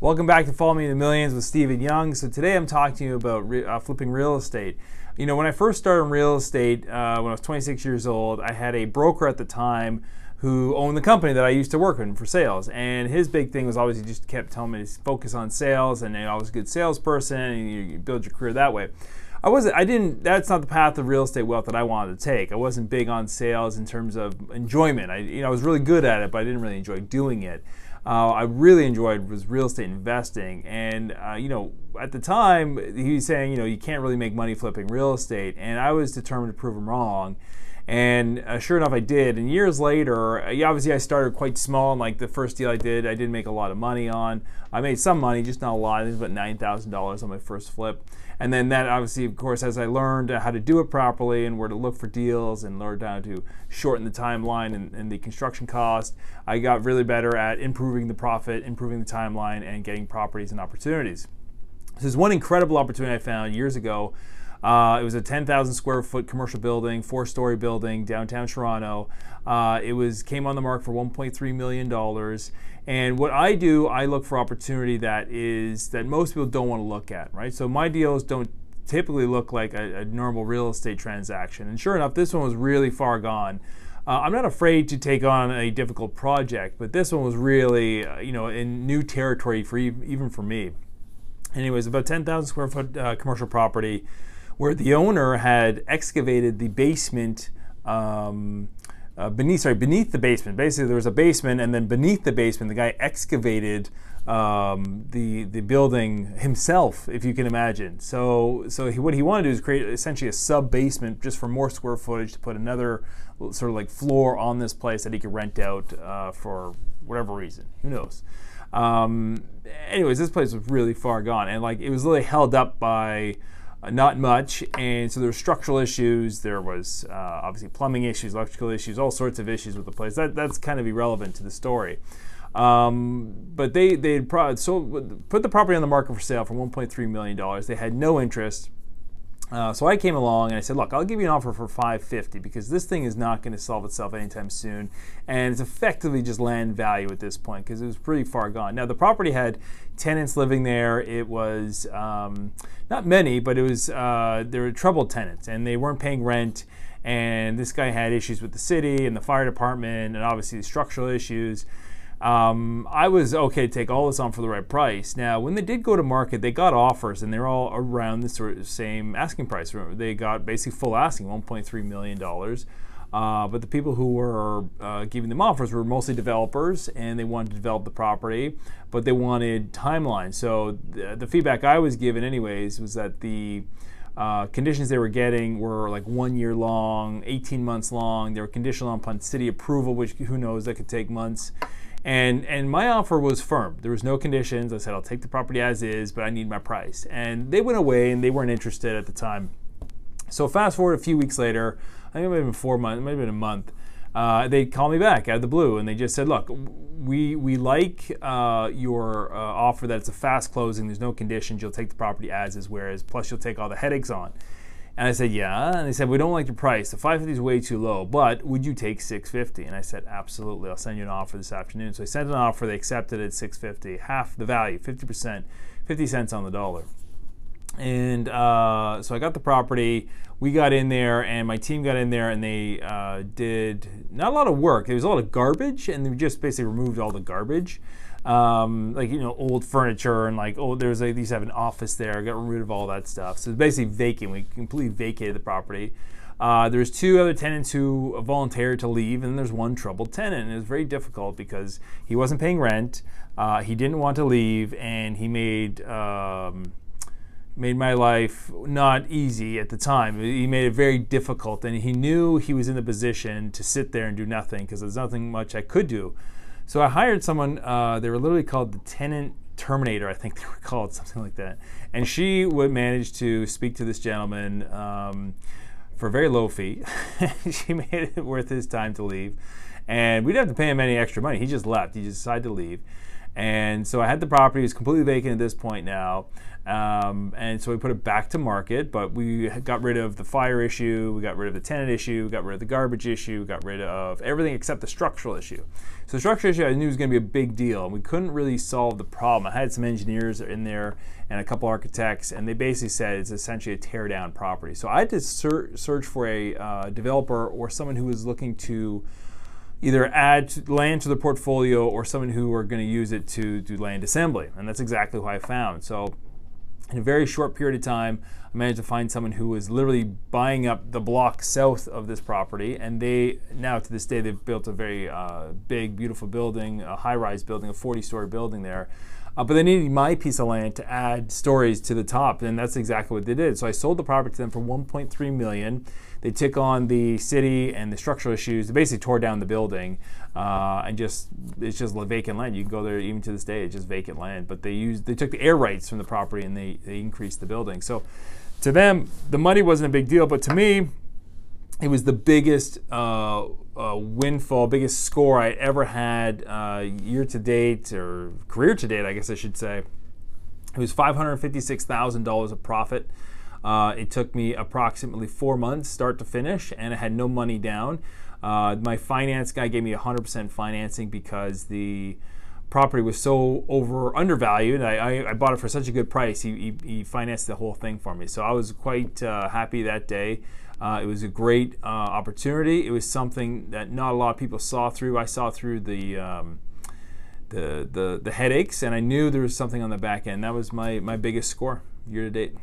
Welcome back to Follow Me to the Millions with Stephen Young. So today I'm talking to you about re- uh, flipping real estate. You know, when I first started in real estate, uh, when I was 26 years old, I had a broker at the time who owned the company that I used to work in for sales. And his big thing was always he just kept telling me to focus on sales and you're always a good salesperson and you, you build your career that way. I wasn't I didn't that's not the path of real estate wealth that I wanted to take. I wasn't big on sales in terms of enjoyment. I you know I was really good at it, but I didn't really enjoy doing it uh, I really enjoyed was real estate investing. And, uh, you know, at the time, he was saying, you know, you can't really make money flipping real estate. And I was determined to prove him wrong. And uh, sure enough, I did. And years later, uh, obviously, I started quite small. And like the first deal I did, I didn't make a lot of money on. I made some money, just not a lot. It was about $9,000 on my first flip. And then that obviously, of course, as I learned how to do it properly and where to look for deals and learned how to shorten the timeline and, and the construction cost, I got really better at improving the profit, improving the timeline, and getting properties and opportunities. So is one incredible opportunity I found years ago. Uh, it was a 10,000 square foot commercial building, four story building downtown Toronto. Uh, it was came on the market for 1.3 million dollars. And what I do, I look for opportunity that is that most people don't want to look at, right? So my deals don't typically look like a, a normal real estate transaction. And sure enough, this one was really far gone. Uh, I'm not afraid to take on a difficult project, but this one was really, uh, you know, in new territory for even for me. Anyways, about 10,000 square foot uh, commercial property, where the owner had excavated the basement. Um, uh, beneath sorry beneath the basement. Basically, there was a basement, and then beneath the basement, the guy excavated um, the the building himself, if you can imagine. So so he, what he wanted to do is create essentially a sub basement just for more square footage to put another sort of like floor on this place that he could rent out uh, for whatever reason. Who knows? Um, anyways, this place was really far gone, and like it was really held up by uh, not much. And so there were structural issues. There was uh, obviously plumbing issues, electrical issues, all sorts of issues with the place. That, that's kind of irrelevant to the story. Um, but they they pro- so put the property on the market for sale for 1.3 million dollars. They had no interest. Uh, so I came along and I said, look, I'll give you an offer for 550 because this thing is not going to solve itself anytime soon, and it's effectively just land value at this point because it was pretty far gone. Now the property had tenants living there. It was um, not many, but it was uh, there were troubled tenants, and they weren't paying rent. And this guy had issues with the city and the fire department, and obviously the structural issues. Um, I was okay to take all this on for the right price. Now, when they did go to market, they got offers, and they're all around the sort of same asking price. They got basically full asking, 1.3 million dollars. Uh, but the people who were uh, giving them offers were mostly developers, and they wanted to develop the property, but they wanted timelines. So the, the feedback I was given, anyways, was that the uh, conditions they were getting were like one year long, 18 months long. They were conditional upon city approval, which who knows that could take months. And and my offer was firm. There was no conditions. I said I'll take the property as is, but I need my price. And they went away, and they weren't interested at the time. So fast forward a few weeks later, I think been four months, have been a month. Uh, they called me back out of the blue and they just said, "Look, we we like uh, your uh, offer that it's a fast closing. There's no conditions. You'll take the property as is, whereas plus you'll take all the headaches on." And I said, "Yeah." And they said, "We don't like your price. The 550 is way too low, but would you take 650?" And I said, "Absolutely. I'll send you an offer this afternoon." So I sent an offer. They accepted it at 650, half the value, 50 percent, 50 cents on the dollar. And uh, so I got the property. We got in there, and my team got in there, and they uh, did not a lot of work. There was a lot of garbage, and they just basically removed all the garbage. Um, like you know old furniture and like oh there's like these have an office there got rid of all that stuff so it's basically vacant we completely vacated the property uh, there's two other tenants who volunteered to leave and there's one troubled tenant and it was very difficult because he wasn't paying rent uh, he didn't want to leave and he made um, made my life not easy at the time. He made it very difficult, and he knew he was in the position to sit there and do nothing because there's nothing much I could do. So I hired someone. Uh, they were literally called the tenant terminator, I think they were called something like that. And she would manage to speak to this gentleman um, for a very low fee. she made it worth his time to leave, and we didn't have to pay him any extra money. He just left. He just decided to leave And so I had the property, it's completely vacant at this point now. Um, and so we put it back to market, but we got rid of the fire issue, we got rid of the tenant issue, we got rid of the garbage issue, we got rid of everything except the structural issue. So the structural issue I knew was going to be a big deal, and we couldn't really solve the problem. I had some engineers in there and a couple architects, and they basically said it's essentially a tear down property. So I had to ser- search for a uh, developer or someone who was looking to either add land to the portfolio or someone who are going to use it to do land assembly. And that's exactly who I found. So in a very short period of time, I managed to find someone who was literally buying up the block south of this property, and they now to this day they've built a very uh, big, beautiful building, a high-rise building, a 40-story building there. Uh, but they needed my piece of land to add stories to the top, and that's exactly what they did. So I sold the property to them for 1.3 million. They took on the city and the structural issues. They basically tore down the building uh, and just it's just vacant land. You can go there even to this day. It's just vacant land. But they used they took the air rights from the property and they they increased the building. So to them, the money wasn't a big deal, but to me, it was the biggest. Uh, uh, windfall, biggest score I ever had uh, year to date or career to date, I guess I should say. It was $556,000 of profit. Uh, it took me approximately four months, start to finish, and I had no money down. Uh, my finance guy gave me 100% financing because the property was so over undervalued. I, I, I, bought it for such a good price. He, he, he, financed the whole thing for me. So I was quite uh, happy that day. Uh, it was a great uh, opportunity. It was something that not a lot of people saw through. I saw through the, um, the, the, the headaches, and I knew there was something on the back end. That was my, my biggest score year to date.